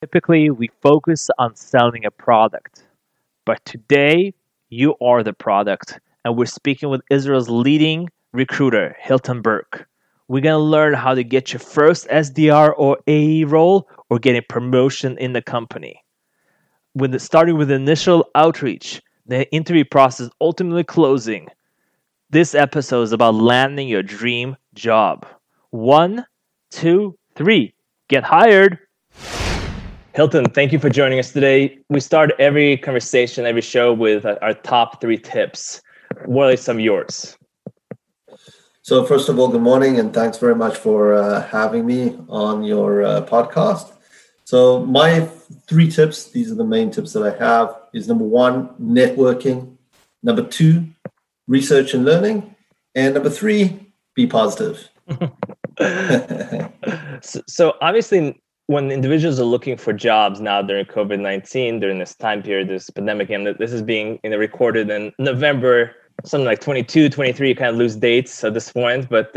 Typically, we focus on selling a product, but today you are the product, and we're speaking with Israel's leading recruiter, Hilton Burke. We're gonna learn how to get your first SDR or AE role or getting promotion in the company. With the, starting with initial outreach, the interview process ultimately closing. This episode is about landing your dream job. One, two, three. Get hired. Hilton, thank you for joining us today. We start every conversation, every show with our top three tips. What are some of yours? So, first of all, good morning, and thanks very much for uh, having me on your uh, podcast. So, my three tips these are the main tips that I have is number one, networking, number two, research and learning, and number three, be positive. so, so, obviously, when individuals are looking for jobs now during COVID 19, during this time period, this pandemic, and this is being recorded in November, something like 22, 23, you kind of lose dates at this point, but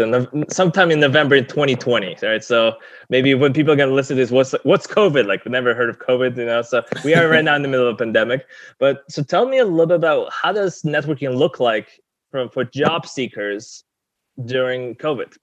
sometime in November in 2020, right? So maybe when people are going to listen to this, what's, what's COVID? Like, we never heard of COVID, you know? So we are right now in the middle of a pandemic. But so tell me a little bit about how does networking look like for, for job seekers during COVID?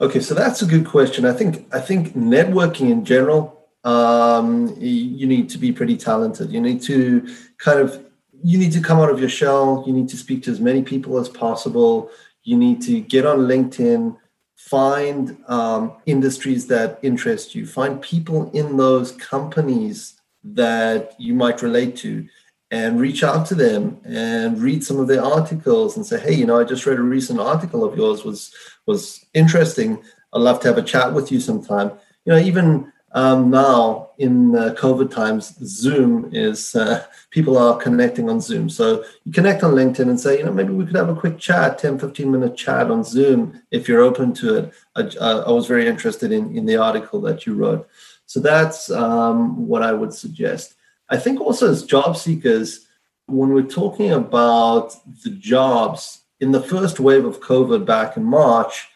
Okay, so that's a good question. I think I think networking in general, um, you need to be pretty talented. You need to kind of you need to come out of your shell. You need to speak to as many people as possible. You need to get on LinkedIn, find um, industries that interest you, find people in those companies that you might relate to, and reach out to them and read some of their articles and say, hey, you know, I just read a recent article of yours was was interesting. I'd love to have a chat with you sometime. You know, even um, now in uh, COVID times, Zoom is uh, people are connecting on Zoom. So you connect on LinkedIn and say, you know, maybe we could have a quick chat, 10, 15 minute chat on Zoom if you're open to it. I, I was very interested in, in the article that you wrote. So that's um, what I would suggest. I think also as job seekers, when we're talking about the jobs in the first wave of COVID back in March,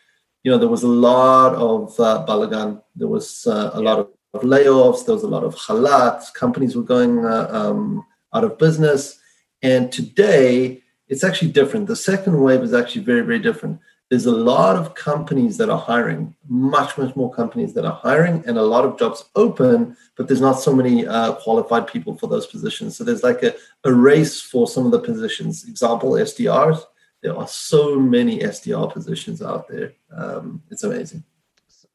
you know, there was a lot of uh, balagan. There was uh, a lot of layoffs. There was a lot of halat. Companies were going uh, um, out of business. And today, it's actually different. The second wave is actually very, very different. There's a lot of companies that are hiring, much, much more companies that are hiring, and a lot of jobs open, but there's not so many uh, qualified people for those positions. So there's like a, a race for some of the positions. Example, SDRs there are so many SDR positions out there. Um, it's amazing.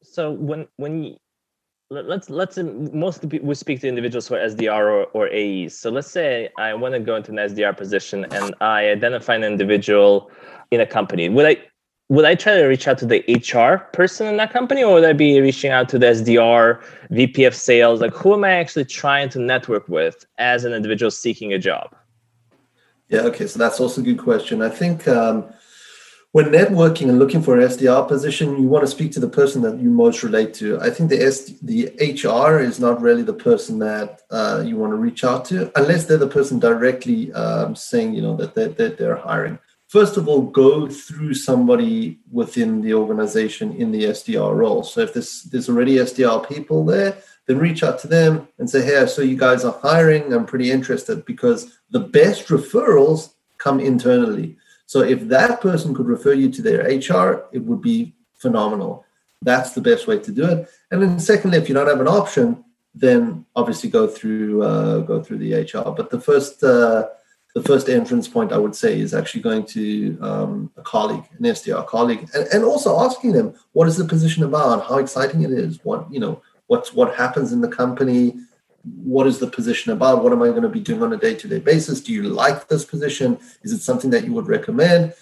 So when when you, let's let's most the people we speak to individuals who are SDR or, or AEs. So let's say I want to go into an SDR position and I identify an individual in a company. Would I would I try to reach out to the HR person in that company, or would I be reaching out to the SDR, VP of sales? Like, who am I actually trying to network with as an individual seeking a job? Yeah, okay. So that's also a good question. I think um, when networking and looking for an SDR position, you want to speak to the person that you most relate to. I think the SD, the HR is not really the person that uh, you want to reach out to, unless they're the person directly um, saying, you know, that they're, that they're hiring. First of all, go through somebody within the organization in the SDR role. So if there's there's already SDR people there, then reach out to them and say, hey, I saw you guys are hiring. I'm pretty interested because the best referrals come internally. So if that person could refer you to their HR, it would be phenomenal. That's the best way to do it. And then secondly, if you don't have an option, then obviously go through uh, go through the HR. But the first uh, the first entrance point I would say is actually going to um, a colleague, an SDR colleague, and, and also asking them what is the position about, how exciting it is, what you know, what's what happens in the company? What is the position about what am i going to be doing on a day-to-day basis? Do you like this position? Is it something that you would recommend?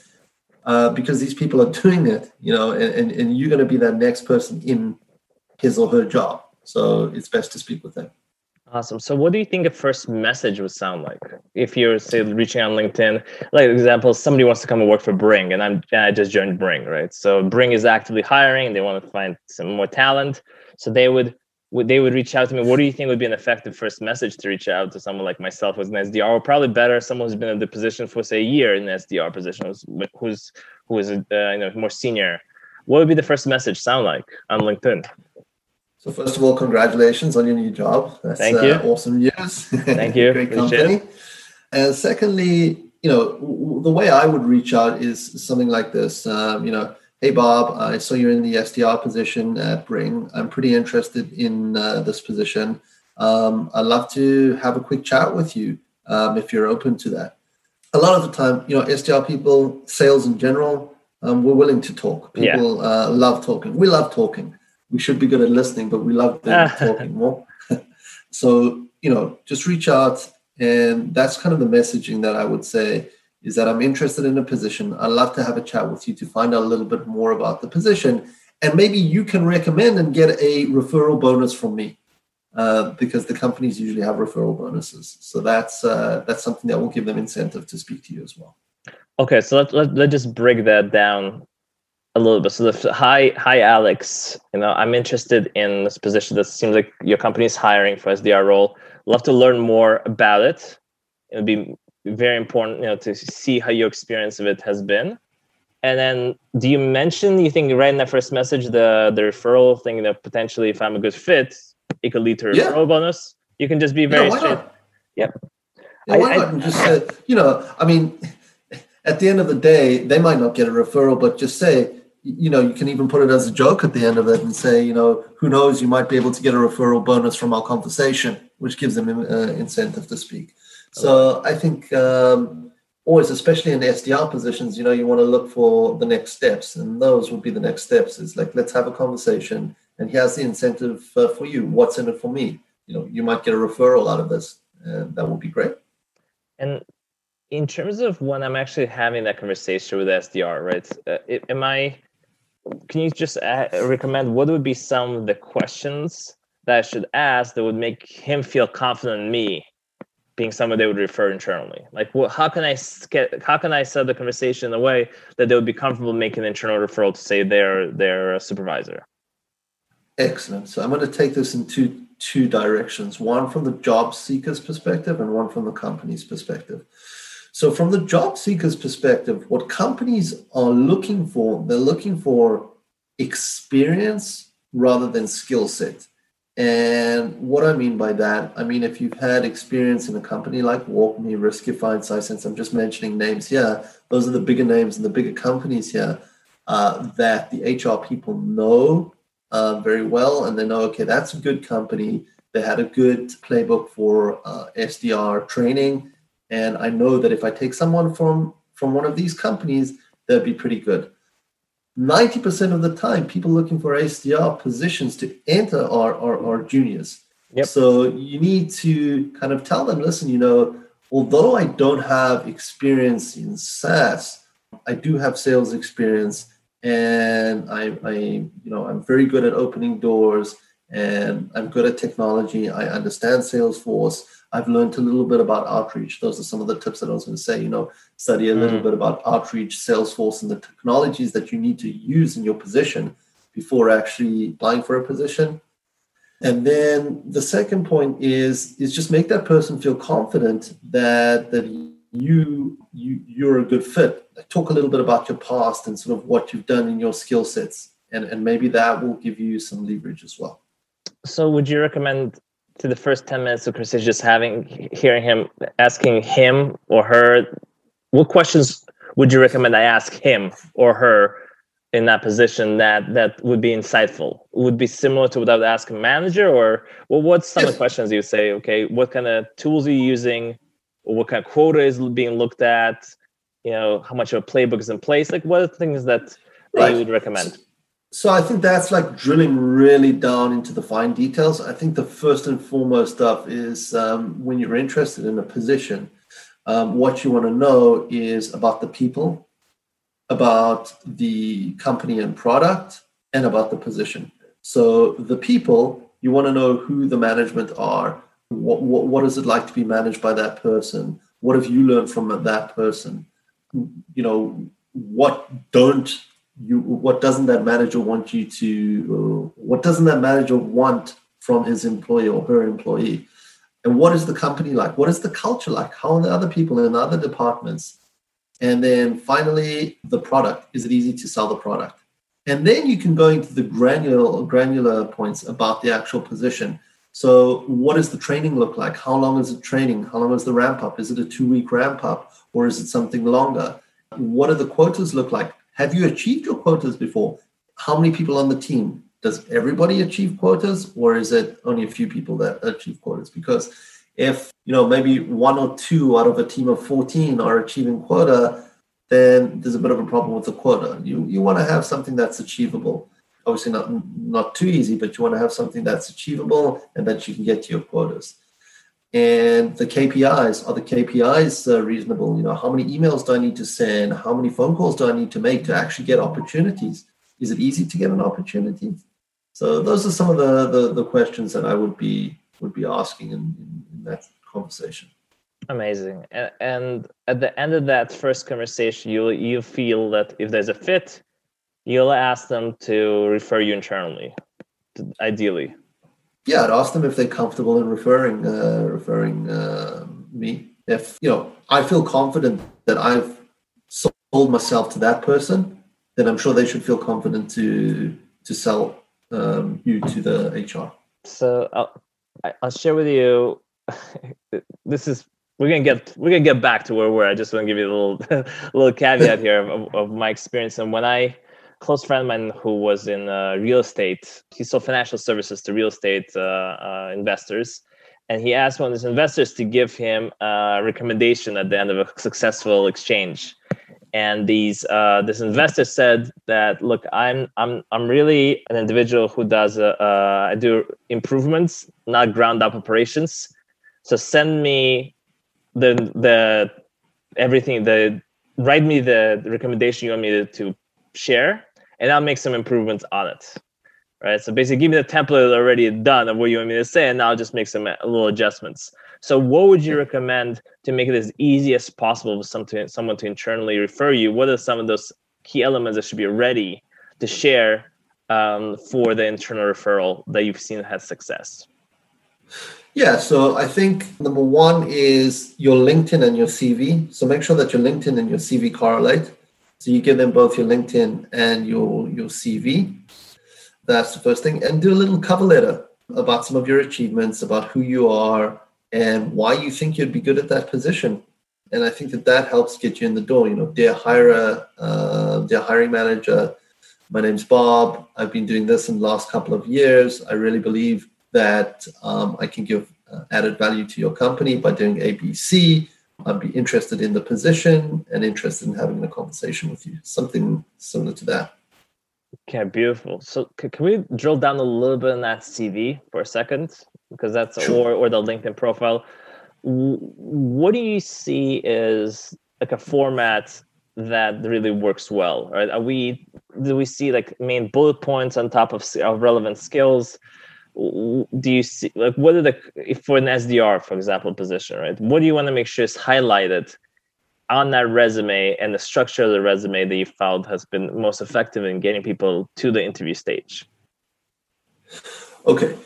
Uh, because these people are doing it you know and, and, and you're going to be that next person in his or her job. So it's best to speak with them Awesome. So, what do you think a first message would sound like if you're say reaching on LinkedIn? Like example, somebody wants to come and work for Bring, and I'm and I just joined Bring, right? So Bring is actively hiring. They want to find some more talent. So they would would they would reach out to me. What do you think would be an effective first message to reach out to someone like myself who's an SDR, or probably better, someone who's been in the position for say a year in the SDR position, who's who's who is uh, you know more senior. What would be the first message sound like on LinkedIn? So first of all, congratulations on your new job. That's Thank you. Uh, awesome news. Thank you. Great company. And secondly, you know, the way I would reach out is something like this. Um, you know, hey Bob, I saw you're in the SDR position at Bring. I'm pretty interested in uh, this position. Um, I'd love to have a quick chat with you um, if you're open to that. A lot of the time, you know, SDR people, sales in general, um, we're willing to talk. People yeah. uh, love talking. We love talking. We should be good at listening, but we love talking more. so, you know, just reach out. And that's kind of the messaging that I would say is that I'm interested in a position. I'd love to have a chat with you to find out a little bit more about the position. And maybe you can recommend and get a referral bonus from me. Uh, because the companies usually have referral bonuses. So that's uh, that's something that will give them incentive to speak to you as well. Okay, so let let let's just break that down a little bit. So the hi hi Alex, you know I'm interested in this position. That seems like your company is hiring for SDR role. Love to learn more about it. It would be very important, you know, to see how your experience of it has been. And then, do you mention you think right in that first message the the referral thing that potentially if I'm a good fit, it could lead to a yeah. referral bonus. You can just be very yeah, straight. Yep. Yeah, why I, not? I, just say, you know, I mean, at the end of the day, they might not get a referral, but just say, you know, you can even put it as a joke at the end of it and say, you know, who knows, you might be able to get a referral bonus from our conversation, which gives them uh, incentive to speak. So I think um, always, especially in SDR positions, you know, you want to look for the next steps, and those would be the next steps. Is like, let's have a conversation and here's the incentive uh, for you. What's in it for me? You know, you might get a referral out of this, and that would be great. And in terms of when I'm actually having that conversation with SDR, right? Uh, am I? Can you just uh, recommend what would be some of the questions that I should ask that would make him feel confident in me being someone they would refer internally? Like, well, how can I get? How can I set the conversation in a way that they would be comfortable making an internal referral to say their their supervisor? Excellent. So I'm going to take this in two two directions. One from the job seeker's perspective, and one from the company's perspective. So from the job seeker's perspective, what companies are looking for, they're looking for experience rather than skill set. And what I mean by that, I mean if you've had experience in a company like WalkMe, Riskify, and Sisense, I'm just mentioning names here. Those are the bigger names and the bigger companies here uh, that the HR people know uh, very well, and they know okay, that's a good company. They had a good playbook for uh, SDR training, and I know that if I take someone from from one of these companies, they'll be pretty good. 90% of the time, people looking for SDR positions to enter are, are, are juniors. Yep. So you need to kind of tell them, listen, you know, although I don't have experience in SaaS, I do have sales experience and I, I you know i'm very good at opening doors and i'm good at technology. I understand salesforce. I've learned a little bit about outreach. Those are some of the tips that i was going to say you know study a little mm. bit about outreach salesforce and the technologies that you need to use in your position before actually applying for a position. And then the second point is is just make that person feel confident that that you you you're a good fit. Talk a little bit about your past and sort of what you've done in your skill sets. And and maybe that will give you some leverage as well so would you recommend to the first 10 minutes of Chris is just having hearing him asking him or her what questions would you recommend I ask him or her in that position that that would be insightful? Would be similar to what I would ask a manager or well what's some of the questions you say okay what kind of tools are you using? What kind of quota is being looked at? You know how much of a playbook is in place? Like what are the things that, right. you would recommend so i think that's like drilling really down into the fine details i think the first and foremost stuff is um, when you're interested in a position um, what you want to know is about the people about the company and product and about the position so the people you want to know who the management are what, what, what is it like to be managed by that person? What have you learned from that person? You know, what don't you, what doesn't that manager want you to, uh, what doesn't that manager want from his employee or her employee? And what is the company like? What is the culture like? How are the other people in other departments? And then finally, the product. Is it easy to sell the product? And then you can go into the granular granular points about the actual position. So, what does the training look like? How long is the training? How long is the ramp up? Is it a two week ramp up or is it something longer? What do the quotas look like? Have you achieved your quotas before? How many people on the team? Does everybody achieve quotas or is it only a few people that achieve quotas? Because if you know maybe one or two out of a team of 14 are achieving quota, then there's a bit of a problem with the quota. You you want to have something that's achievable obviously not not too easy, but you want to have something that's achievable and that you can get to your quotas. And the KPIs are the KPIs uh, reasonable? You know, how many emails do I need to send? How many phone calls do I need to make to actually get opportunities? Is it easy to get an opportunity? So those are some of the the, the questions that I would be would be asking in, in, in that conversation. Amazing. And, and at the end of that first conversation, you you feel that if there's a fit, you'll ask them to refer you internally, ideally. Yeah, I'd ask them if they're comfortable in referring uh, referring uh, me. If you know, I feel confident that I've sold myself to that person, then I'm sure they should feel confident to to sell um, you to the HR. So I'll I'll share with you. this is we're gonna get we're gonna get back to where we're. I just want to give you a little little caveat here of, of my experience and when I close friend of mine who was in uh, real estate. He sold financial services to real estate uh, uh, investors. And he asked one of his investors to give him a recommendation at the end of a successful exchange. And these uh, this investor said that, look, I'm I'm I'm really an individual who does uh, I do improvements, not ground up operations. So send me the the everything the write me the recommendation you want me to share and I'll make some improvements on it. Right. So basically give me the template already done of what you want me to say, and I'll just make some uh, little adjustments. So what would you recommend to make it as easy as possible for some to, someone to internally refer you? What are some of those key elements that should be ready to share um, for the internal referral that you've seen has success? Yeah, so I think number one is your LinkedIn and your CV. So make sure that your LinkedIn and your CV correlate. So you give them both your LinkedIn and your your CV. That's the first thing, and do a little cover letter about some of your achievements, about who you are, and why you think you'd be good at that position. And I think that that helps get you in the door. You know, dear hirer, uh, dear hiring manager, my name's Bob. I've been doing this in the last couple of years. I really believe that um, I can give uh, added value to your company by doing ABC. I'd be interested in the position and interested in having a conversation with you. Something similar to that. Okay, beautiful. So can we drill down a little bit on that CV for a second? Because that's sure. or or the LinkedIn profile. What do you see is like a format that really works well? Right? Are we do we see like main bullet points on top of, of relevant skills? Do you see like what are the if for an SDR for example position right? What do you want to make sure is highlighted on that resume and the structure of the resume that you found has been most effective in getting people to the interview stage? Okay.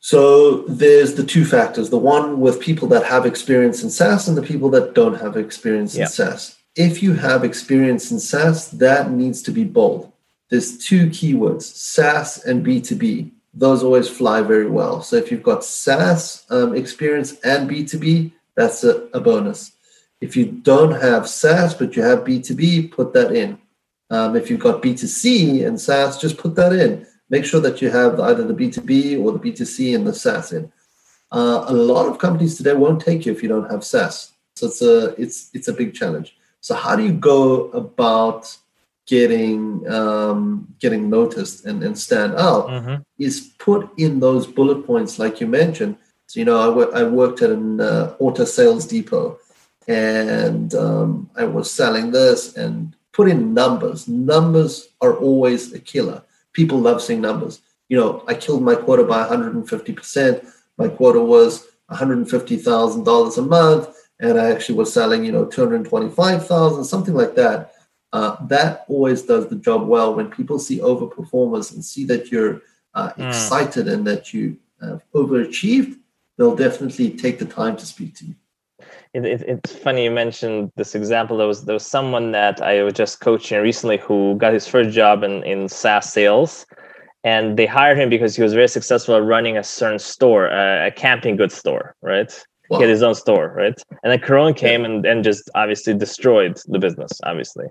So there's the two factors the one with people that have experience in SaaS and the people that don't have experience in SaaS. If you have experience in SaaS that needs to be bold. There's two keywords SaaS and B2B those always fly very well. So if you've got SaaS um, experience and B2B, that's a, a, bonus. If you don't have SaaS, but you have B2B, put that in. Um, if you've got B2C and SaaS, just put that in. Make sure that you have either the B2B or the B2C and the SaaS in. Uh, a lot of companies today won't take you if you don't have SaaS. So it's a it's it's a big challenge. So how do you go about getting um, getting noticed and, and stand out mm-hmm. is put in those bullet points like you mentioned. So you know I, w- I worked at an uh, auto sales depot and um, i was selling this and put in numbers. Numbers are always a killer. People love seeing numbers. You know i killed my quota by 150% my quota was $150000 a month and i actually was selling you know 225000 something like that uh, that always does the job well when people see overperformers and see that you're uh, mm. excited and that you have overachieved they'll definitely take the time to speak to you it, it, it's funny you mentioned this example. There was there was someone that I was just coaching recently who got his first job in in SaaS sales, and they hired him because he was very successful at running a certain store, uh, a camping goods store, right? Wow. He had his own store, right? And then Corona came yeah. and, and just obviously destroyed the business, obviously,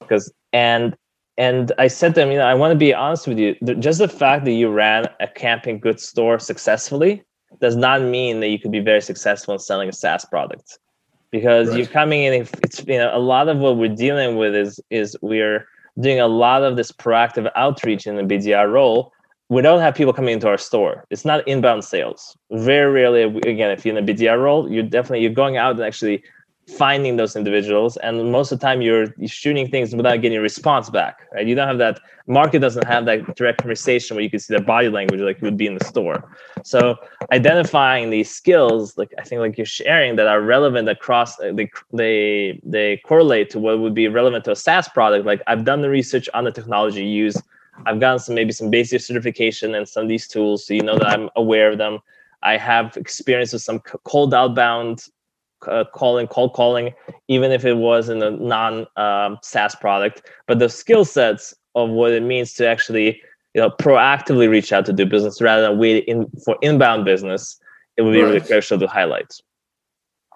because and and I said to him, you know, I want to be honest with you. Just the fact that you ran a camping goods store successfully does not mean that you could be very successful in selling a SaaS product, because right. you're coming in. If it's you know a lot of what we're dealing with is is we're doing a lot of this proactive outreach in the BDR role. We don't have people coming into our store. It's not inbound sales. Very rarely, again, if you're in a BDR role, you're definitely you're going out and actually finding those individuals and most of the time you're, shooting things without getting a response back right? You don't have that market doesn't have that direct conversation where you can see their body language like would be in the store. So identifying these skills like i think like you're sharing that are relevant across uh, they they they correlate to what would be relevant to a saas product. Like i've done the research on the technology used i've gotten some maybe some basic certification and some of these tools so you know that i'm aware of them. I have experience with some cold outbound uh, calling, cold calling, even if it was in a non um, SaaS product. But the skill sets of what it means to actually, you know, proactively reach out to do business rather than wait in for inbound business, it would be right. really crucial to highlight.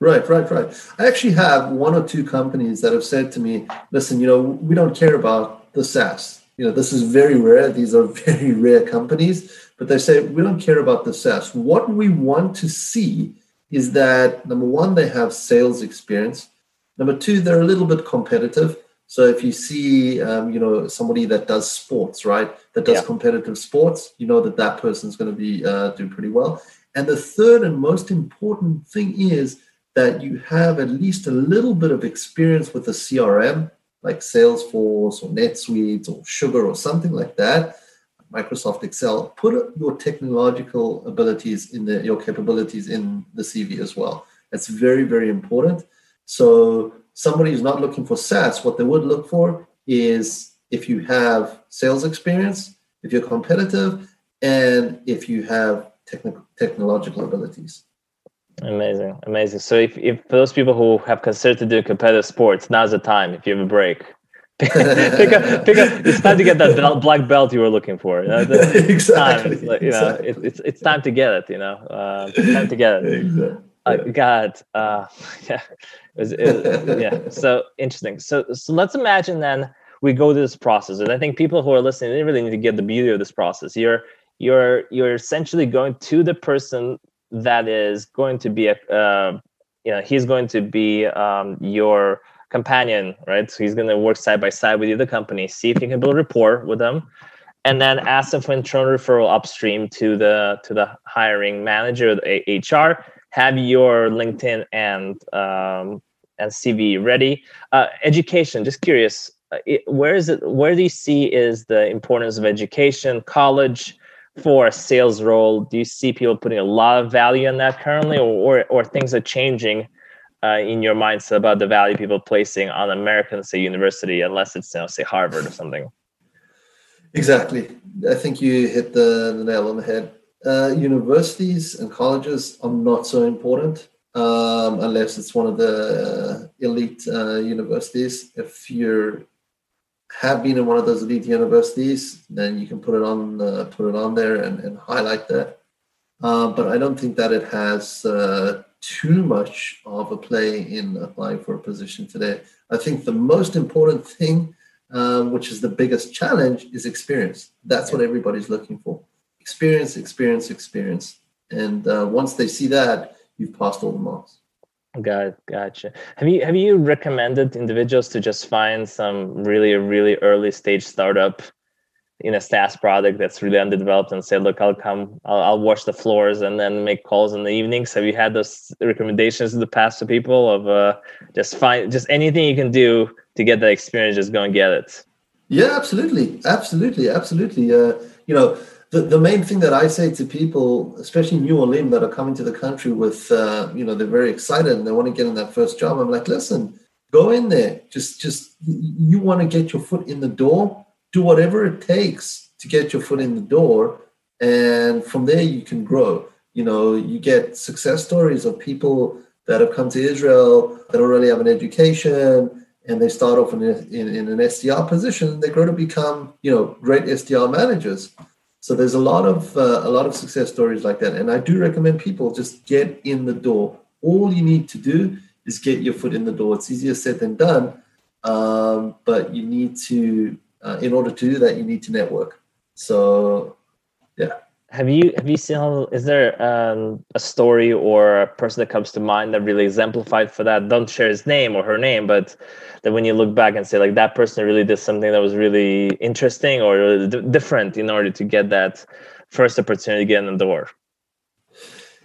Right, right, right. I actually have one or two companies that have said to me, "Listen, you know, we don't care about the SaaS. You know, this is very rare. These are very rare companies." But they say we don't care about the SaaS. What we want to see is that number one, they have sales experience. Number two, they're a little bit competitive. So if you see, um, you know, somebody that does sports, right, that does yeah. competitive sports, you know that that person's going to be uh, do pretty well. And the third and most important thing is that you have at least a little bit of experience with a CRM, like Salesforce or NetSuite or Sugar or something like that, Microsoft Excel, put your technological abilities in the your capabilities in the CV as well. That's very very important. So somebody who's not looking for SaaS, what they would look for is if you have sales experience, if you're competitive, and if you have technical technological abilities. Amazing, amazing. So if, if those people who have considered to do competitive sports, now's the time. If you have a break, pick up, pick up. It's time to get that belt, black belt you were looking for. You know, exactly. It's like, you know, it, it's it's time to get it. You know, uh, time to get it. Exactly. Uh, God, uh, yeah, it was, it, yeah. So interesting. So so let's imagine then we go through this process, and I think people who are listening they really need to get the beauty of this process. You're you're you're essentially going to the person that is going to be a uh, you know he's going to be um, your companion, right? So he's going to work side by side with you, the company, see if you can build rapport with them, and then ask them for internal referral upstream to the to the hiring manager, the HR. Have your LinkedIn and um, and CV ready. Uh, education, just curious, uh, where is it? Where do you see is the importance of education, college? For a sales role, do you see people putting a lot of value in that currently, or, or, or things are changing uh, in your mindset about the value people placing on American, say, university, unless it's, you know, say, Harvard or something. Exactly. I think you hit the, the nail on the head. Uh, universities and colleges are not so important um, unless it's one of the elite uh, universities. If you have been in one of those elite universities, then you can put it on uh, put it on there and, and highlight that. Uh, but I don't think that it has uh, too much of a play in applying for a position today. I think the most important thing, um, which is the biggest challenge, is experience. That's what everybody's looking for experience, experience, experience. And uh, once they see that, you've passed all the marks. Got it. Gotcha. Have you have you recommended individuals to just find some really really early stage startup in a SaaS product that's really underdeveloped and say, look, I'll come, I'll, I'll wash the floors and then make calls in the evenings. Have you had those recommendations in the past to people of uh, just find just anything you can do to get that experience, just go and get it? Yeah, absolutely, absolutely, absolutely. Uh, you know, the, the main thing that I say to people, especially new Olim that are coming to the country with, uh, you know, they're very excited and they want to get in that first job. I'm like, listen, go in there. Just, just you want to get your foot in the door do whatever it takes to get your foot in the door and from there you can grow you know you get success stories of people that have come to Israel that already have an education and they start off in, in, in an SDR position, they grow to become, you know, great SDR managers. So there's a lot of uh, a lot of success stories like that, and I do recommend people just get in the door. All you need to do is get your foot in the door. It's easier said than done, um, but you need to, uh, in order to do that, you need to network. So, yeah. Have you have you seen is there um, a story or a person that comes to mind that really exemplified for that? Don't share his name or her name but that when you look back and say like that person really did something that was really interesting or d- different in order to get that first opportunity to get in the door.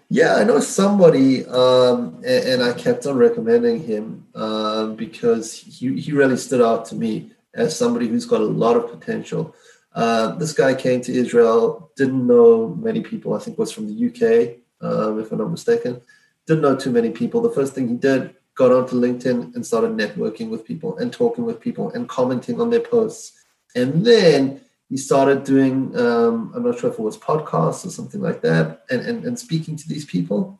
Yeah i know somebody um, and, and, i kept on recommending him um, because he, he really stood out to me as somebody who's got a lot of potential uh, this guy came to Israel, didn't know many people. I think was from the UK, um, if I'm not mistaken. Didn't know too many people. The first thing he did, got onto LinkedIn and started networking with people and talking with people and commenting on their posts. And then he started doing, um, I'm not sure if it was podcasts or something like that, and, and, and speaking to these people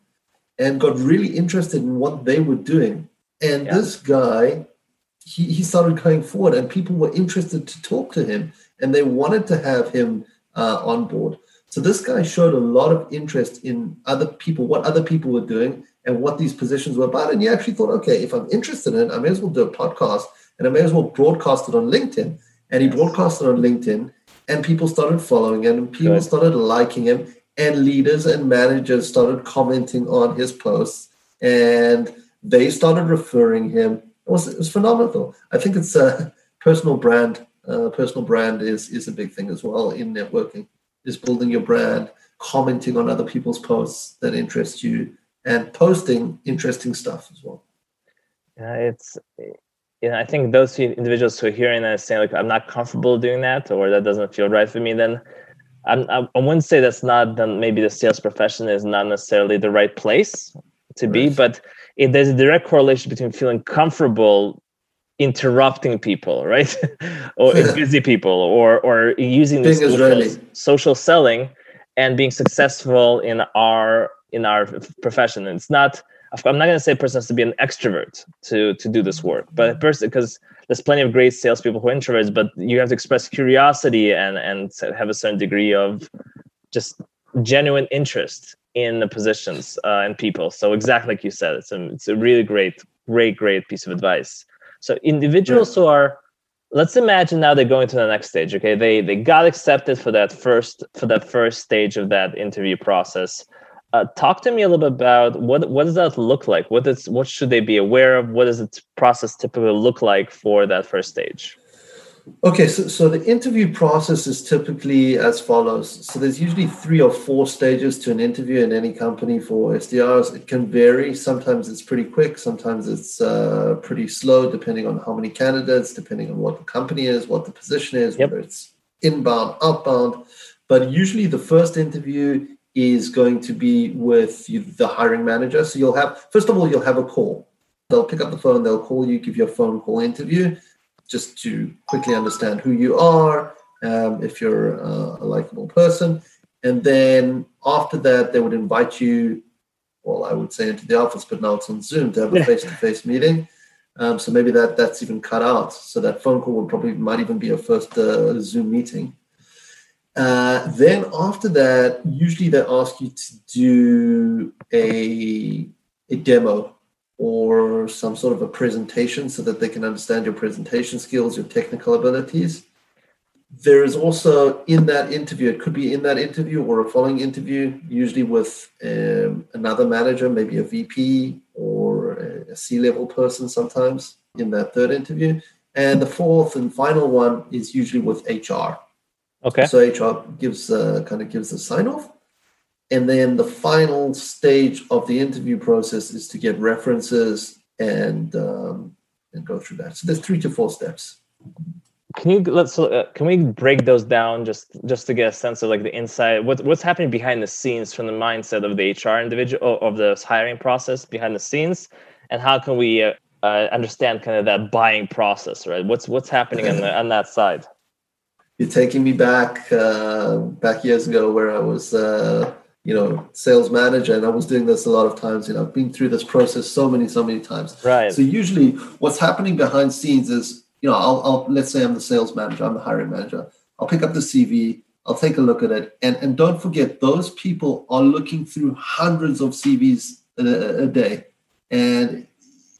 and got really interested in what they were doing. And yeah. this guy, he, he started going forward and people were interested to talk to him and they wanted to have him uh, on board. So this guy showed a lot of interest in other people, what other people were doing, and what these positions were about. And he actually thought, okay, if I'm interested in it, I may as well do a podcast, and I may as well broadcast it on LinkedIn. And he yes. broadcasted on LinkedIn, and people started following him, and people Good. started liking him, and leaders and managers started commenting on his posts, and they started referring him. It was, it was phenomenal. I think it's a personal brand uh, personal brand is is a big thing as well in networking. Is building your brand, commenting on other people's posts that interest you, and posting interesting stuff as well. Yeah, it's you know, I think those individuals who are hearing that saying like I'm not comfortable doing that or that doesn't feel right for me, then I'm, I wouldn't say that's not then maybe the sales profession is not necessarily the right place to be, but if there's a direct correlation between feeling comfortable interrupting people, right? or busy people, or or using the social, social selling and being successful in our in our profession. And it's not. I'm not going to say a person has to be an extrovert to to do this work, but a person because there's plenty of great salespeople who are introverts, but you have to express curiosity and and have a certain degree of just genuine interest in the positions uh, and people. So exactly like you said, it's a it's a really great great great piece of advice. So individuals who are let's imagine now they're going to the next stage okay? They they got accepted for that first for that first stage of that interview process. Uh, talk to me a little bit about what what does that look like? What is what should they be aware of? What does the process typically look like for that first stage Okay, so, so the interview process is typically as follows. So there's usually three or four stages to an interview in any company for SDRs. It can vary. Sometimes it's pretty quick. Sometimes it's uh, pretty slow, depending on how many candidates, depending on what the company is, what the position is, yep. whether it's inbound, outbound. But usually the first interview is going to be with you, the hiring manager. So you'll have, first of all, you'll have a call. They'll pick up the phone, they'll call you, give you a phone call interview just to quickly understand who you are, um, if you're uh, a likable person. And then after that, they would invite you, well, I would say into the office, but now it's on Zoom to have a face to face meeting. Um, so maybe that that's even cut out. So that phone call would probably might even be a first uh, Zoom meeting. Uh, then after that, usually they ask you to do a a demo or some sort of a presentation so that they can understand your presentation skills, your technical abilities. There is also in that interview, it could be in that interview or a following interview, usually with um, another manager, maybe a VP or a C level person sometimes in that third interview. And the fourth and final one is usually with HR. Okay. So HR gives uh, kind of gives a sign off and then the final stage of the interview process is to get references and um, and go through that. So there's three to four steps. Can you let's uh, can we break those down just just to get a sense of like the inside what what's happening behind the scenes from the mindset of the HR individual of the hiring process behind the scenes, and how can we uh, uh, understand kind of that buying process, right? What's what's happening on, the, on that side? You're taking me back uh, back years ago where I was uh, you know, sales manager, and I was doing this a lot of times. You know, I've been through this process so many, so many times. Right. So usually, what's happening behind scenes is, you know, I'll, I'll let's say I'm the sales manager, I'm the hiring manager. I'll pick up the CV, I'll take a look at it, and and don't forget, those people are looking through hundreds of CVs a, a day, and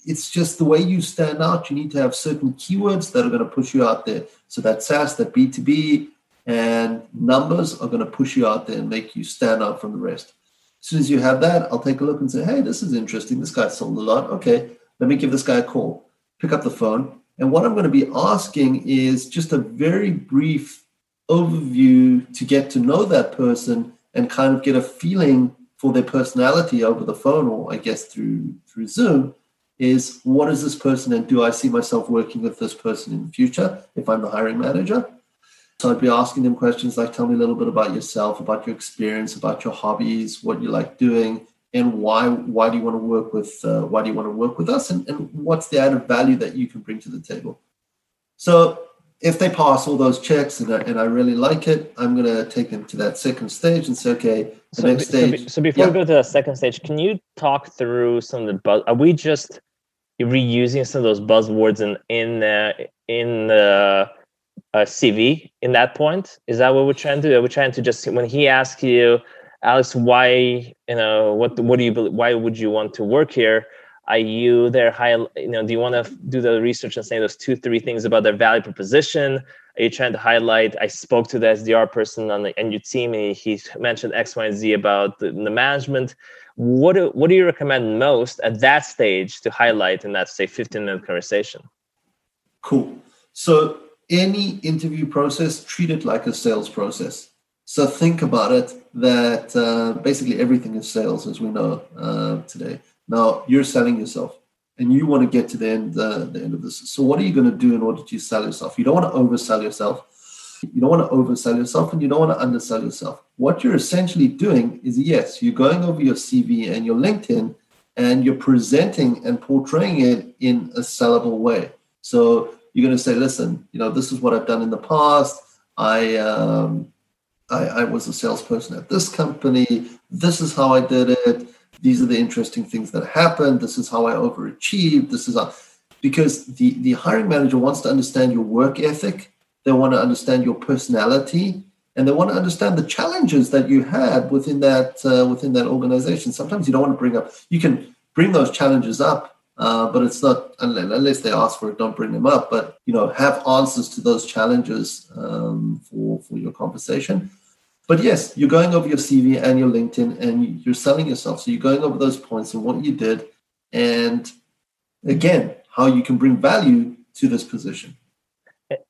it's just the way you stand out. You need to have certain keywords that are going to push you out there. So that SaaS, that B2B, and numbers are going to push you out there and make you stand out from the rest. As soon as you have that, I'll take a look and say, hey, this is interesting. This guy sold a lot. Okay, let me give this guy a call. Pick up the phone. And what I'm going to be asking is just a very brief overview to get to know that person and kind of get a feeling for their personality over the phone or I guess through through Zoom is what is this person and do I see myself working with this person in the future if I'm the hiring manager? So I'd be asking them questions like, tell me a little bit about yourself, about your experience, about your hobbies, what you like doing, and why why do you want to work with uh, why do you want to work with us, and, and what's the added value that you can bring to the table. So if they pass all those checks and I, and I really like it, I'm going to take them to that second stage and say, okay, the so, next stage. So, so before yeah. we go to the second stage, can you talk through some of the buzz? Are we just reusing some of those buzzwords in in uh, in the uh, Uh, CV in that point? Is that what we're trying to do? Are we trying to just when he asks you, Alex, why you know what what do you believe, why would you want to work here? Are you there high? You know, do you want to do the research and say those two three things about their value proposition? Are you trying to highlight? I spoke to the SDR person on the and your team, and he mentioned X, Y, and Z about the, the management. What do, what do you recommend most at that stage to highlight in that say 15 minute conversation? Cool. So any interview process, treat it like a sales process. So think about it that uh, basically everything is sales, as we know uh, today. Now you're selling yourself, and you want to get to the end, uh, the end of this. So what are you going to do in order to sell yourself? You don't want to oversell yourself. You don't want to oversell yourself, and you don't want to undersell yourself. What you're essentially doing is yes, you're going over your CV and your LinkedIn, and you're presenting and portraying it in a sellable way. So you're going to say, listen, you know, this is what I've done in the past. I, um, I, I was a salesperson at this company. This is how I did it. These are the interesting things that happened. This is how I overachieved. This is how, because the, the hiring manager wants to understand your work ethic. They want to understand your personality and they want to understand the challenges that you had within that uh, within that organization. Sometimes you don't want to bring up. You can bring those challenges up uh, but it's not unless they ask for it. Don't bring them up. But you know, have answers to those challenges um, for for your conversation. But yes, you're going over your CV and your LinkedIn, and you're selling yourself. So you're going over those points and what you did, and again, how you can bring value to this position.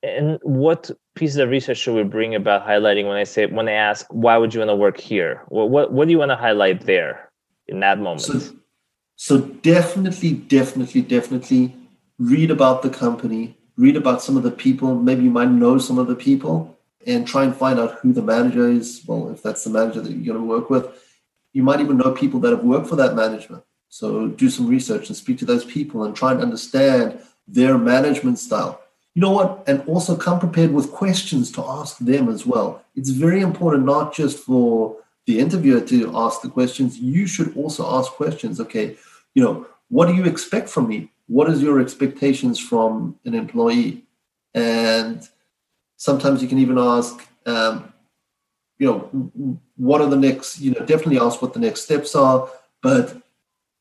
And what pieces of research should we bring about highlighting when I say when I ask why would you want to work here? What what, what do you want to highlight there in that moment? So, so definitely, definitely, definitely read about the company, read about some of the people. Maybe you might know some of the people and try and find out who the manager is. Well, if that's the manager that you're going to work with, you might even know people that have worked for that management. So do some research and speak to those people and try and understand their management style. You know what? And also come prepared with questions to ask them as well. It's very important, not just for the interviewer to ask the questions, you should also ask questions. Okay, you know, what do you expect from me? What is your expectations from an employee? And sometimes you can even ask, um, you know, what are the next, you know, definitely ask what the next steps are, but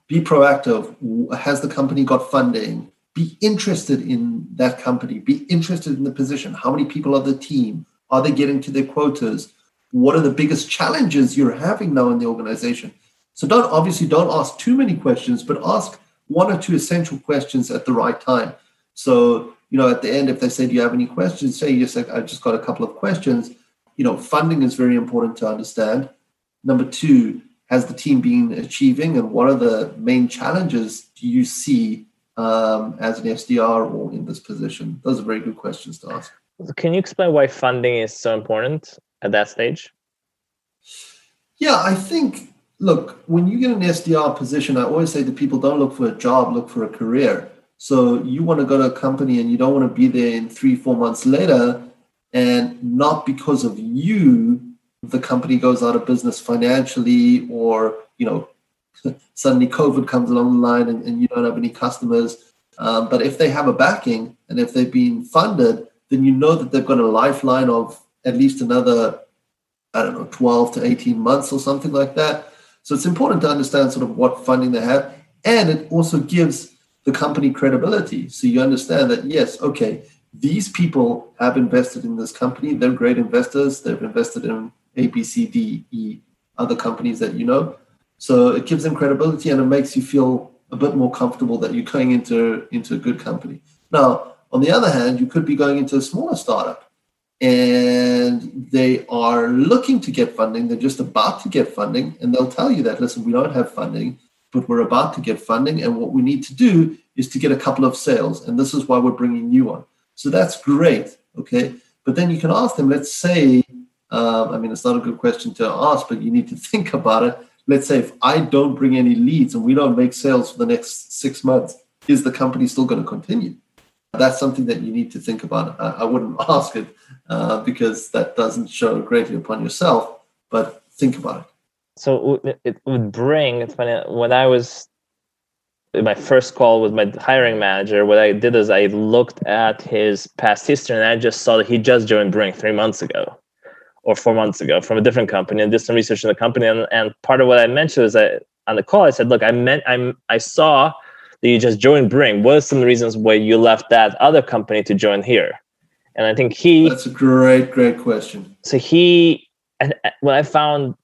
be proactive. Has the company got funding? Be interested in that company. Be interested in the position. How many people are the team? Are they getting to their quotas? What are the biggest challenges you're having now in the organization. So don't obviously don't ask too many questions but ask one or two essential questions at the right time. So you know at the end if they say do you have any questions? Say yes i just got a couple of questions. You know funding is very important to understand. Number two has the team been achieving and what are the main challenges do you see um, as an sdr or in this position? Those are very good questions to ask. Can you explain why funding is so important at that stage? Yeah, I think, look, when you get an SDR position, I always say to people, don't look for a job, look for a career. So you want to go to a company and you don't want to be there in three, four months later, and not because of you the company goes out of business financially or, you know, suddenly COVID comes along the line and, and you don't have any customers. Um, but if they have a backing and if they've been funded, then you know that they've got a lifeline of at least another, I don't know, 12 to 18 months or something like that. So it's important to understand sort of what funding they have. And it also gives the company credibility. So you understand that, yes, okay, these people have invested in this company. They're great investors. They've invested in A, B, C, D, E, other companies that you know. So it gives them credibility and it makes you feel a bit more comfortable that you're going into, into a good company. Now, on the other hand, you could be going into a smaller startup and they are looking to get funding. They're just about to get funding, and they'll tell you that, listen, we don't have funding, but we're about to get funding. And what we need to do is to get a couple of sales. And this is why we're bringing you on. So that's great. Okay. But then you can ask them, let's say, um, I mean, it's not a good question to ask, but you need to think about it. Let's say if I don't bring any leads and we don't make sales for the next six months, is the company still going to continue? That's something that you need to think about. I, I wouldn't ask it uh, because that doesn't show greatly upon yourself, but think about it. So it would bring, it's funny, when I was my first call with my hiring manager, what I did is I looked at his past history and I just saw that he just joined Bring three months ago or four months ago from a different company and did some research in the company. And, and part of what I mentioned was that on the call, I said, look, I meant I'm I saw that you just joined Bring? What are some reasons why you left that other company to join here? And I think he That's a great, great question. So he and what I found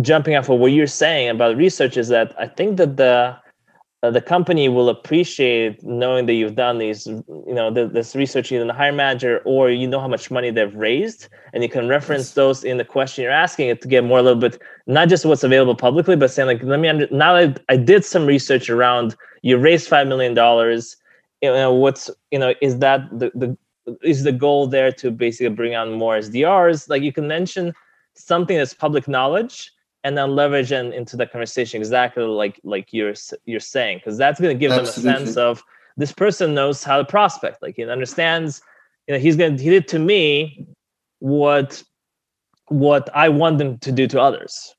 jumping off of what you're saying about research is that I think that the uh, the company will appreciate knowing that you've done these, you know, the, this research either in the hiring manager or you know how much money they've raised, and you can reference those in the question you're asking it to get more a little bit not just what's available publicly, but saying like, let me under, now I, I did some research around you raised five million dollars. You know, what's you know, is that the the is the goal there to basically bring on more SDRs? Like you can mention something that's public knowledge and then leverage in, into the conversation exactly like like you're you're saying because that's going to give Absolutely. them a sense of this person knows how to prospect like he understands you know he's going to he did to me what what i want them to do to others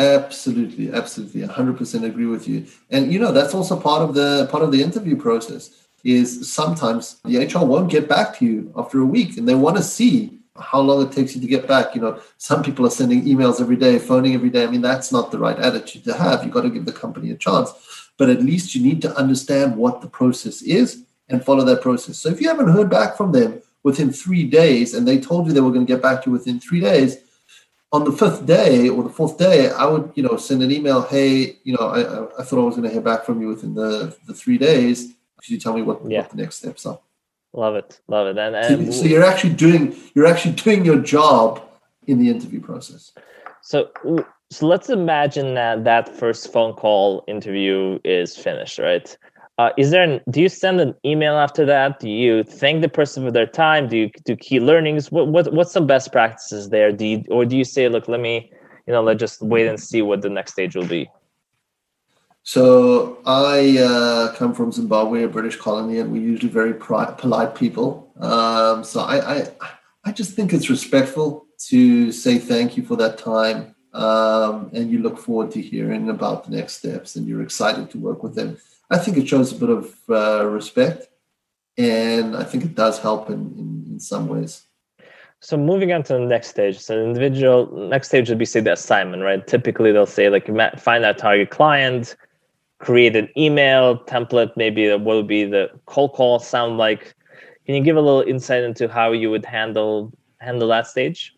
absolutely absolutely 100% agree with you and you know that's also part of the part of the interview process is sometimes the hr won't get back to you after a week and they want to see how long it takes you to get back. You know, some people are sending emails every day, phoning every day. I mean, that's not the right attitude to have. You've got to give the company a chance. But at least you need to understand what the process is and follow that process. So if you haven't heard back from them within three days and they told you they were going to get back to you within three days, on the fifth day or the fourth day, I would, you know, send an email, hey, you know, I, I thought I was going to hear back from you within the, the three days. Could you tell me what, yeah. what the next steps are? Love it, love it. And, and so, so you're actually doing you're actually doing your job in the interview process. So so let's imagine that that first phone call interview is finished, right? Uh, is there an, do you send an email after that? Do you thank the person for their time? Do you do key learnings? What what what's some best practices there? Do you, or do you say, look, let me, you know, let's just wait and see what the next stage will be? So I uh, come from Zimbabwe, a British colony, and we're usually very pri- polite people. Um, so I, I, I just think it's respectful to say thank you for that time, um, and you look forward to hearing about the next steps, and you're excited to work with them. I think it shows a bit of uh, respect, and I think it does help in, in, in some ways. So moving on to the next stage. So individual next stage would be say the assignment, right? Typically they'll say like find that target client, create an email template, maybe what would be the cold call sound like? Can you give a little insight into how you would handle handle that stage?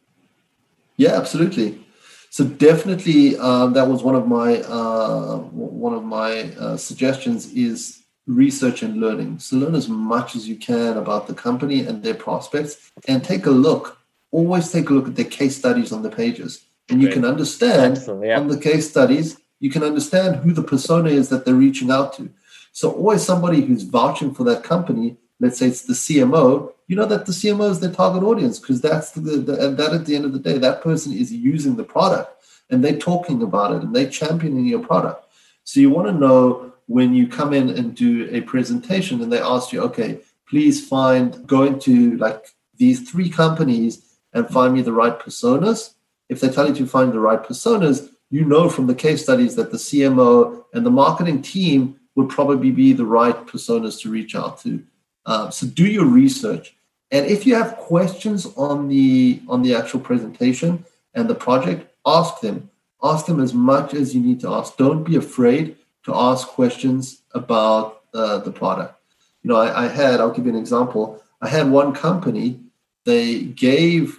Yeah, absolutely. So definitely, um, that was one of my uh, one of my uh, suggestions is research and learning. So learn as much as you can about the company and their prospects, and take a look. Always take a look at their case studies on the pages, and Great. you can understand yeah. on the case studies you can understand who the persona is that they're reaching out to. So always somebody who's vouching for that company, let's say it's the CMO, you know that the CMO is their target audience because that's the, the and that at the end of the day, that person is using the product and they're talking about it and they're championing your product. So you want to know when you come in and do a presentation and they ask you, okay, please find go into like these three companies and find me the right personas if they tell you to find the right personas, you know from the case studies that the CMO and the marketing team would probably be the right personas to reach out to. Um, so do your research, and if you have questions on the on the actual presentation and the project, ask them. Ask them as much as you need to ask. Don't be afraid to ask questions about uh, the product. You know, I, I had. I'll give you an example. I had one company. They gave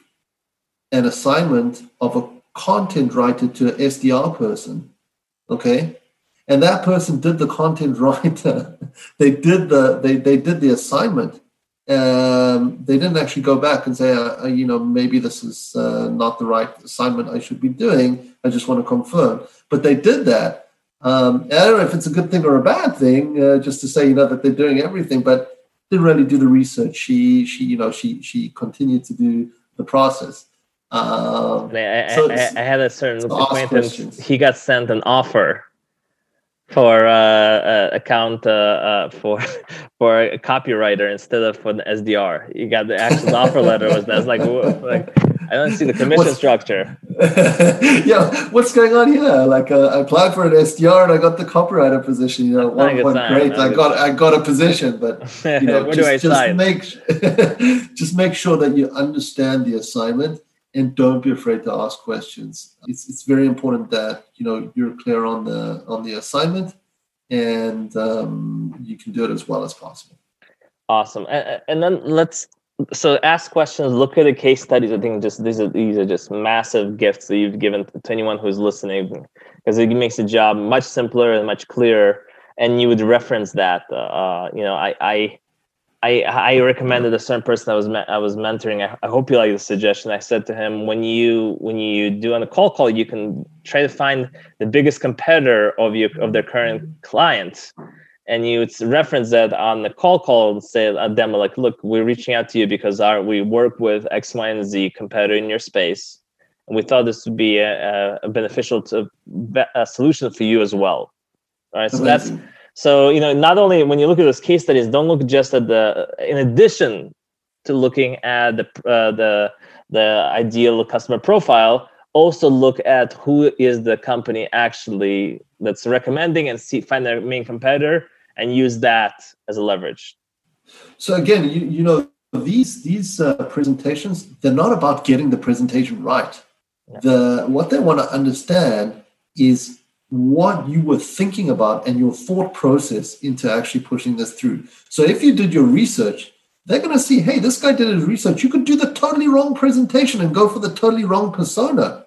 an assignment of a content writer to an SDR person. Okay, and that person did the content writer. They did the they, they did the assignment. Um, they didn't actually go back and say uh, uh, you know maybe this is uh, not the right assignment i should be doing. I just want to confirm. But they did that. Um, i don't know if it's a good thing or a bad thing uh, just to say you know that they're doing everything but didn't really do the research. She she you know she she continued to do the process. Um, I, I, so I, I, had a certain acquaintance. He got sent an offer for uh, uh, account uh, uh, for for a copywriter instead of for the SDR. You got the actual offer letter was that's like like I don't see the commission what's, structure. yeah, what's going on here? Like uh, I applied for an SDR and I got the copywriter position. You know, one point great. I got I got a position, but you know, just, just make just make sure that you understand the assignment and don't be afraid to ask questions. It's it's very important that you know you're clear on the on the assignment, and um, you can do it as well as possible. Awesome, and, and then let's so ask questions. Look at the case studies. I think just these are these are just massive gifts that you've given to anyone who's listening because it makes the job much simpler and much clearer. And you would reference that. Uh, you know, I I I I recommended a certain person I was I was mentoring. I, I, hope you like the suggestion. I said to him, when you when you do on a call call, you can try to find the biggest competitor of your of their current client, and you reference that on the call call. And say a demo like, look, we're reaching out to you because our we work with X, Y, and Z competitor in your space, and we thought this would be a, a beneficial to a solution for you as well. All right, so that's so, you know, not only when you look at those case studies, don't look just at the, in addition to looking at the, uh, the, the ideal customer profile, also look at who is the company actually that's recommending and see, find their main competitor and use that as a leverage. So again, you, you know, these, these uh, presentations, they're not about getting the presentation right. The, what they want to understand is what you were thinking about and your thought process into actually pushing this through. So if you did your research, they're going to see, hey, this guy did his research. You could do the totally wrong presentation and go for the totally wrong persona.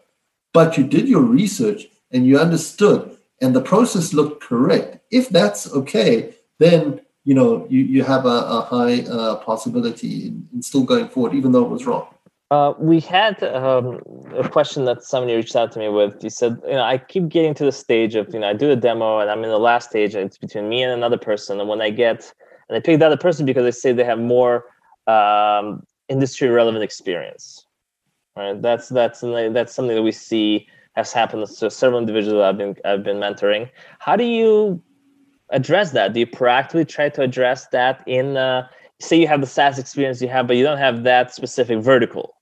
But you did your research and you understood and the process looked correct. If that's okay, then you know you, you have a, a high uh, possibility in, in still going forward, even though it was wrong. Uh, we had um, a question that somebody reached out to me with. He said, "You know, I keep getting to the stage of you know I do a demo and I'm in the last stage and it's between me and another person. And when I get and I pick the other person because they say they have more um, industry relevant experience. Right? That's that's that's something that we see has happened to several individuals I've been I've been mentoring. How do you address that? Do you proactively try to address that in uh, say you have the SaaS experience you have, but you don't have that specific vertical?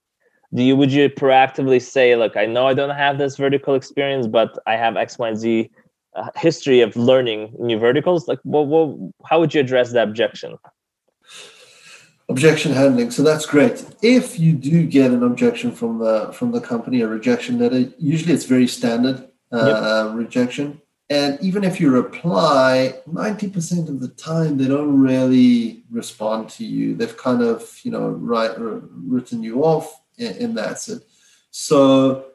Do you would you proactively say look i know i don't have this vertical experience but i have x y and z uh, history of learning new verticals? Like well, well, how would you address that objection? Objection handling. So that's great. If you do get an objection from the from the company a rejection letter usually it's very standard uh, yep. rejection. And even if you reply 90% of the time they don't really respond to you. They've kind of you know write, written you off in, in that. So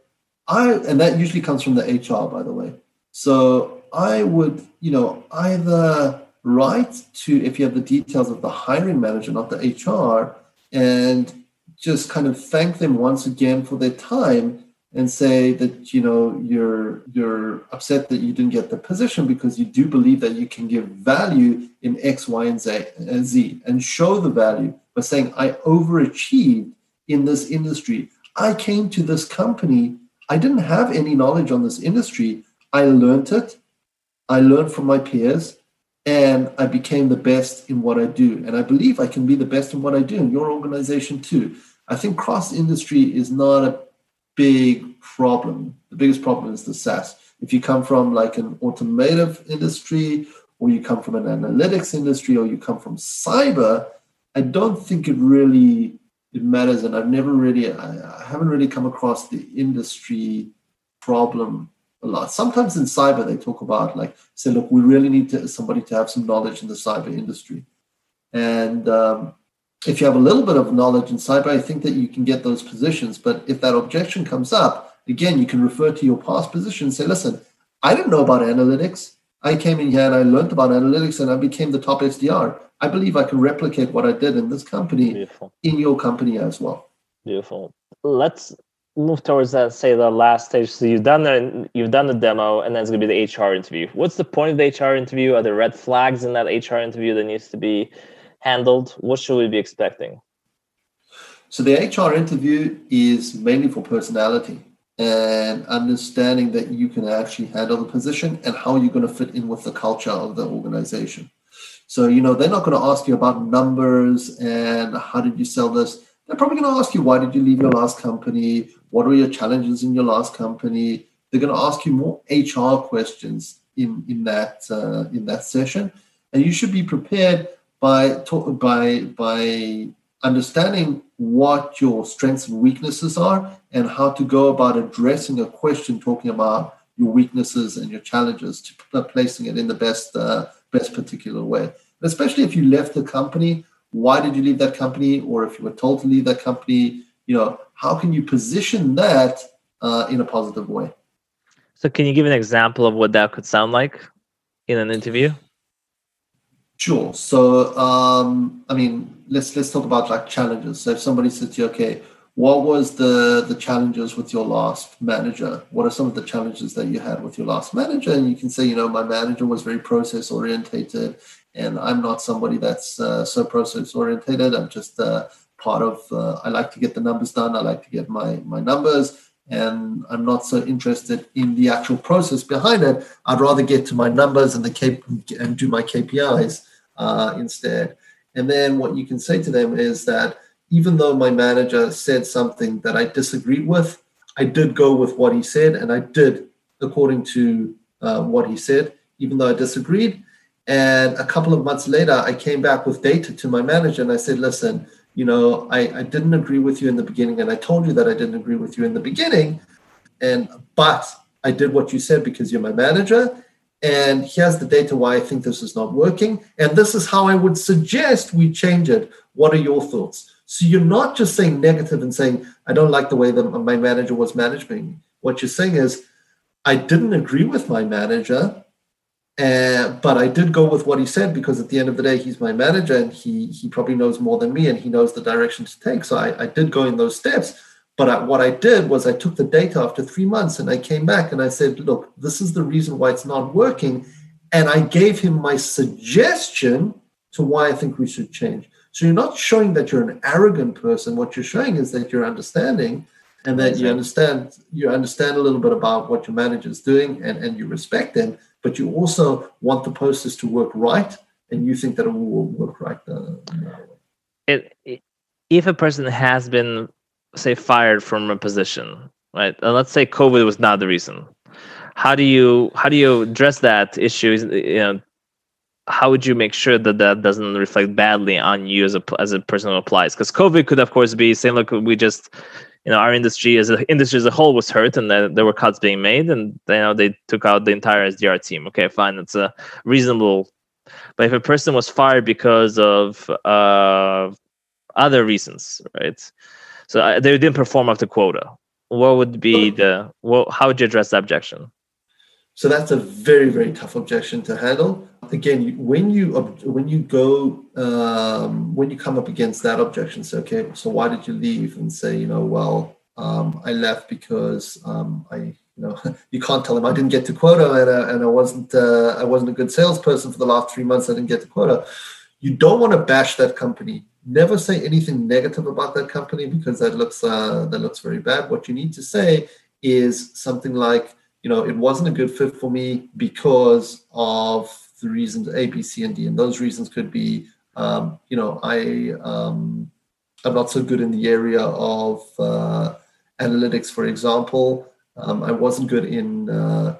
I, and that usually comes from the HR, by the way. So I would, you know, either write to, if you have the details of the hiring manager, not the HR, and just kind of thank them once again for their time and say that you know you're you're upset that you didn't get the position because you do believe that you can give value in X, Y, and, Z, and show the value by saying I overachieved in this industry. I came to this company, I didn't have any knowledge on this industry. I learned it, I learned from my peers, and I became the best in what I do. And I believe I can be the best in what I do in your organization too. I think cross industry is not a big problem. The biggest problem is the SaaS. If you come from like an automotive industry, or you come from an analytics industry, or you come from cyber, I don't think it really it matters. And I've never really, I, I haven't really come across the industry problem a lot. Sometimes in cyber, they talk about like, say, look, we really need to, somebody to have some knowledge in the cyber industry. And um, if you have a little bit of knowledge in cyber, I think that you can get those positions. But if that objection comes up, again, you can refer to your past position and say, listen, I didn't know about analytics. I came in here and I learned about analytics and I became the top SDR. I believe I can replicate what I did in this company Beautiful. in your company as well. Beautiful. Let's move towards that. Say the last stage. So you've done the you've done the demo, and then it's gonna be the HR interview. What's the point of the HR interview? Are there red flags in that HR interview that needs to be handled? What should we be expecting? So the HR interview is mainly for personality and understanding that you can actually handle the position and how you're going to fit in with the culture of the organization. So, you know, they're not going to ask you about numbers and how did you sell this. They're probably going to ask you, why did you leave your last company? What were your challenges in your last company? They're going to ask you more HR questions in, in that uh, in that session, and you should be prepared by by by understanding what your strengths and weaknesses are and how to go about addressing a question talking about your weaknesses and your challenges to placing it in the best uh, best particular way and especially if you left the company why did you leave that company or if you were told to leave that company you know how can you position that uh, in a positive way so can you give an example of what that could sound like in an interview Sure. So, um, I mean, let's let's talk about like challenges. So, if somebody says to you, "Okay, what was the the challenges with your last manager? What are some of the challenges that you had with your last manager?" And you can say, "You know, my manager was very process orientated, and I'm not somebody that's uh, so process orientated. I'm just uh, part of. Uh, I like to get the numbers done. I like to get my my numbers." and I'm not so interested in the actual process behind it. I'd rather get to my numbers and the K- and do my KPIs uh, instead. And then what you can say to them is that even though my manager said something that I disagreed with, I did go with what he said and I did according to uh, what he said, even though I disagreed. And a couple of months later, I came back with data to my manager and I said, listen, you know, I, I didn't agree with you in the beginning, and I told you that I didn't agree with you in the beginning, and but I did what you said because you're my manager, and here's the data why I think this is not working. And this is how I would suggest we change it. What are your thoughts? So you're not just saying negative and saying, I don't like the way that my manager was managing. What you're saying is, I didn't agree with my manager, uh, but I did go with what he said because at the end of the day, he's my manager and he he probably knows more than me and he knows the direction to take. So I, I did go in those steps. But I, what I did was I took the data after three months and I came back and I said, look, this is the reason why it's not working. And I gave him my suggestion to why I think we should change. So you're not showing that you're an arrogant person. What you're showing is that you're understanding and that you understand you understand a little bit about what your manager is doing and, and you respect them, but you also want the posters to work right and you think that it will work right. Uh, it, it, if a person has been say fired from a position right and let's say covid was not the reason how do you how do you address that issue you know how would you make sure that that doesn't reflect badly on you as a as a person who applies because covid could of course be saying look we just you know our industry as an industry as a whole was hurt and there were cuts being made and you know they took out the entire sdr team okay fine it's a reasonable but if a person was fired because of uh, other reasons right so uh, they didn't perform up to quota. What would be the well? How would you address the objection? So that's a very very tough objection to handle. Again, when you when you go um, when you come up against that objection, say, okay, so why did you leave? And say, you know, well, um, I left because um, I you know you can't tell them I didn't get to quota and, uh, and I wasn't uh, I wasn't a good salesperson for the last three months. I didn't get to quota. You don't want to bash that company never say anything negative about that company because that looks uh, that looks very bad. What you need to say is something like, you know, it wasn't a good fit for me because of the reasons A, B, C, and D, and those reasons could be, um, you know, I um, I'm not so good in the area of uh, analytics, for example. Um, I wasn't good in uh,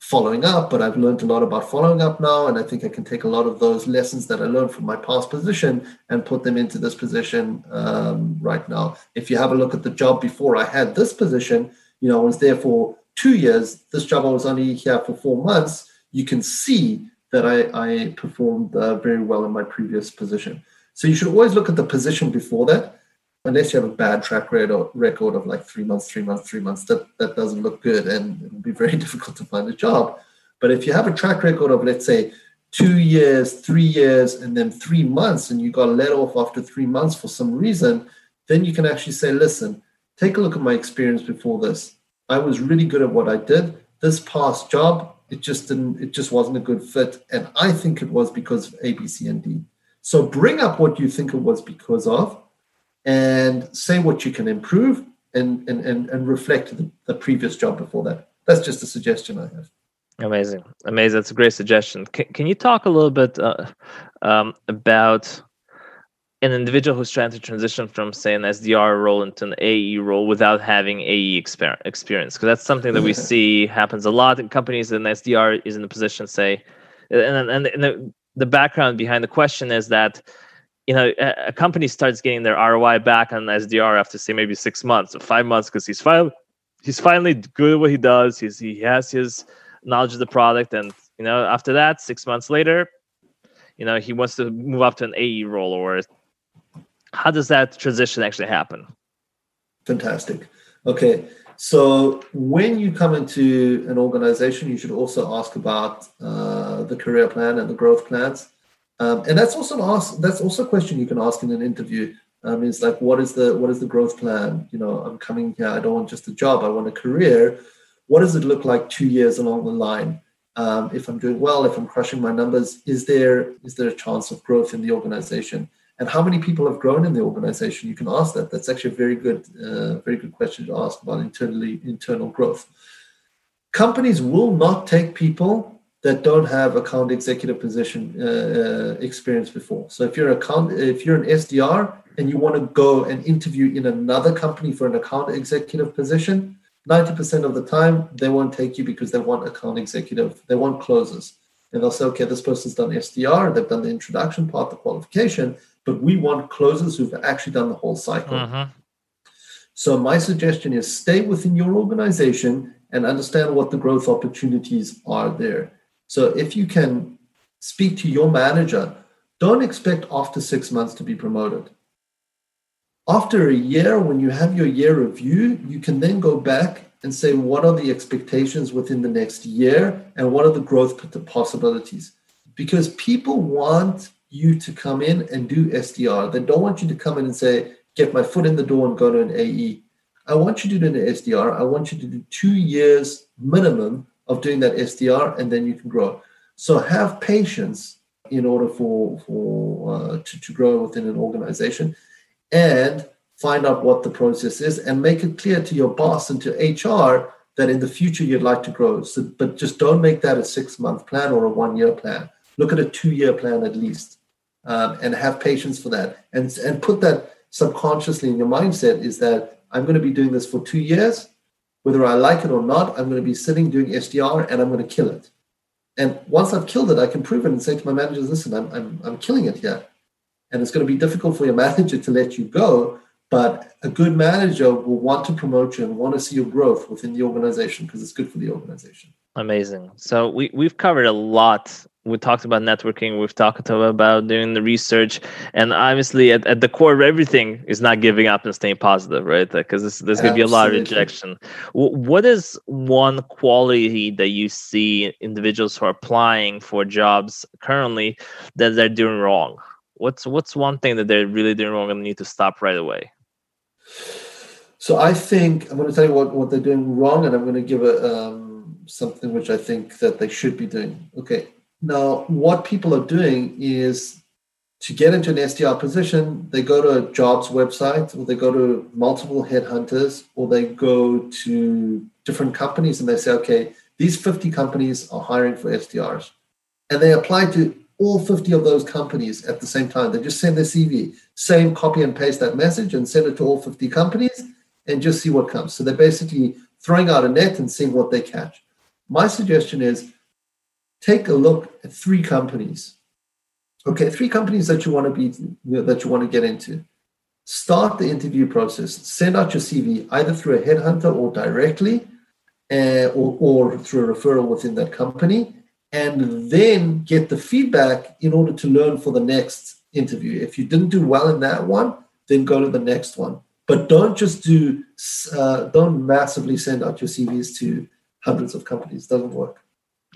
following up, but I've learned a lot about following up now. And I think I can take a lot of those lessons that I learned from my past position and put them into this position um, right now. If you have a look at the job before I had this position, you know, I was there for two years. This job I was only here for four months. You can see that I, I performed uh, very well in my previous position. So you should always look at the position before that unless you have a bad track record of like three months, three months, three months, that, that doesn't look good and it'll be very difficult to find a job. But if you have a track record of, let's say, two years, three years, and then three months, and you got let off after three months for some reason, then you can actually say, listen, take a look at my experience before this. I was really good at what I did. This past job, it just didn't, it just wasn't a good fit. And I think it was because of A, B, C, and D. So bring up what you think it was because of and say what you can improve and and and, and reflect the, the previous job before that. That's just a suggestion i have. Amazing. Amazing. That's a great suggestion. Can, can you talk a little bit uh, um, about an individual who's trying to transition from say an sdr role into an ae role without having ae experience because that's something that we see happens a lot in companies and sdr is in a position say and, and, and the, the background behind the question is that you know, a, a, company starts getting their ROI back on SDR after say maybe six months or five months because he's finally he's finally good at what he does. He's he has his knowledge of the product, and you know, after that, six months later, you know, he wants to move up to an AE role. Or how does that transition actually happen? Fantastic. Okay. So when you come into an organization, you should also ask about uh, the career plan and the growth plans. Um, and that's also an ask. That's also a question you can ask in an interview. Um, is like, what is the what is the growth plan? You know, I'm coming here. I don't want just a job. I want a career. What does it look like two years along the line? Um, if I'm doing well, if I'm crushing my numbers, is there is there a chance of growth in the organization? And how many people have grown in the organization? You can ask that. That's actually a very good, uh, very good question to ask about internally internal growth. Companies will not take people that don't have account executive position uh, uh, experience before. So if you're account, if you're an SDR and you want to go and interview in another company for an account executive position, 90% of the time they won't take you because they want account executive, they want closers. And they'll say, okay, this person's done SDR, they've done the introduction part, the qualification, but we want closers who've actually done the whole cycle. Mm-hmm. So my suggestion is stay within your organization and understand what the growth opportunities are there so if you can speak to your manager, don't expect after six months to be promoted. After a year, when you have your year review, you can then go back and say, what are the expectations within the next year and what are the growth possibilities? Because people want you to come in and do SDR. They don't want you to come in and say, get my foot in the door and go to an AE. I want you to do an SDR. I want you to do two years minimum of doing that SDR, and then you can grow. So have patience in order for for uh, to, to grow within an organization, and find out what the process is, and make it clear to your boss and to HR that in the future you'd like to grow. So, but just don't make that a six month plan or a one year plan. Look at a two year plan at least, um, and have patience for that, and and put that subconsciously in your mindset is that I'm going to be doing this for two years whether I like it or not, I'm going to be sitting doing SDR and I'm going to kill it. And once I've killed it, I can prove it and say to my managers, listen, I'm, I'm, I'm killing it here. And it's going to be difficult for your manager to let you go, but a good manager will want to promote you and want to see your growth within the organization because it's good for the organization. Amazing. So we, we've covered a lot we talked about networking we've talked about doing the research and obviously at, at the core of everything is not giving up and staying positive right? Because there's, there's going to be a lot of rejection. What is one quality that you see individuals who are applying for jobs currently that they're doing wrong? What's what's one thing that they're really doing wrong and need to stop right away? So i think i'm going to tell you what, what they're doing wrong and i'm going to give a um, something which i think that they should be doing. Okay now, what people are doing is to get into an SDR position, they go to a jobs website or they go to multiple headhunters or they go to different companies and they say, okay, these 50 companies are hiring for SDRs. And they apply to all 50 of those companies at the same time. They just send their CV, same copy and paste that message and send it to all 50 companies and just see what comes. So they're basically throwing out a net and seeing what they catch. My suggestion is take a look at three companies. Okay, three companies that you want to be that you want to get into. Start the interview process. Send out your CV either through a headhunter or directly, uh, or, or through a referral within that company, and then get the feedback in order to learn for the next interview. If you didn't do well in that one, then go to the next one. But don't just do, uh, don't massively send out your CVs to hundreds of companies. It doesn't work.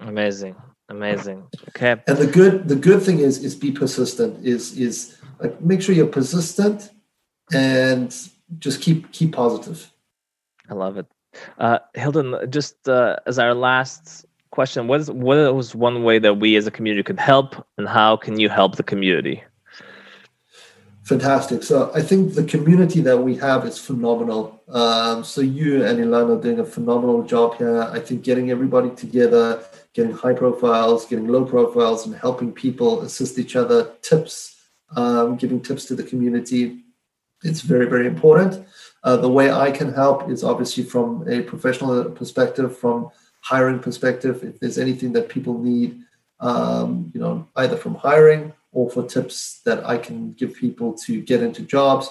Amazing, amazing. Okay. And the good, the good thing is, is be persistent. Is is like make sure you're persistent, and just keep keep positive. I love it. Uh, Hilton, just uh, as our last question, what is what was one way that we as a community could help, and how can you help the community? Fantastic. So I think the community that we have is phenomenal. Um, so you and Ilan are doing a phenomenal job here. I think getting everybody together, getting high profiles, getting low profiles, and helping people assist each other, tips, um, giving tips to the community. It's very, very important. Uh, the way I can help is obviously from a professional perspective, from hiring perspective. If there's anything that people need, um, you know, either from hiring or for tips that I can give people to get into jobs.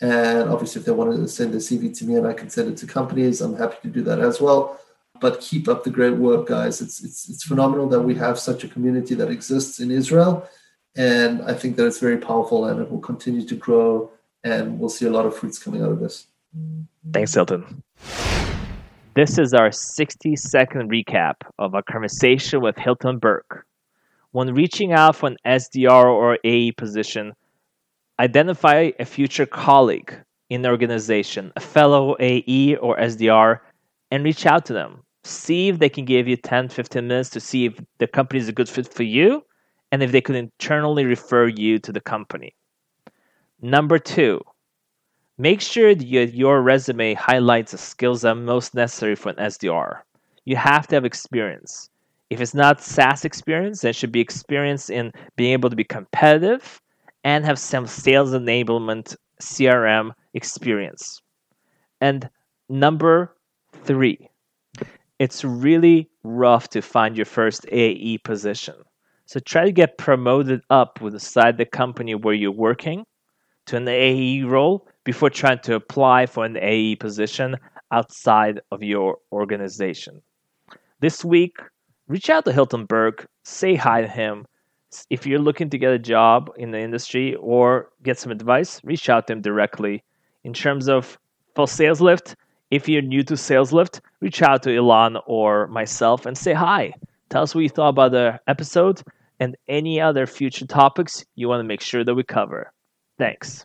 And obviously, if they want to send a CV to me and I can send it to companies, I'm happy to do that as well. But keep up the great work, guys. It's it's it's phenomenal that we have such a community that exists in Israel, and I think that it's very powerful and it will continue to grow, and we'll see a lot of fruits coming out of this. Thanks, Hilton. This is our 60 second recap of our conversation with Hilton Burke. When reaching out for an SDR or AE position, identify a future colleague in the organization, a fellow AE or SDR, and reach out to them. See if they can give you 10, 15 minutes to see if the company is a good fit for you and if they could internally refer you to the company. Number two, make sure that your resume highlights the skills that are most necessary for an SDR. You have to have experience. If it's not SaaS experience, then it should be experience in being able to be competitive and have some sales enablement CRM experience. And number three, it's really rough to find your first AE position. So try to get promoted up with the side the company where you're working to an AE role before trying to apply for an AE position outside of your organization. This week, reach out to Hilton Burke, say hi to him. If you're looking to get a job in the industry or get some advice, reach out to him directly. In terms of for Sales Lift, if you're new to Sales Lift, reach out to Ilan or myself and say hi. Tell us what you thought about the episode and any other future topics you want to make sure that we cover. Thanks.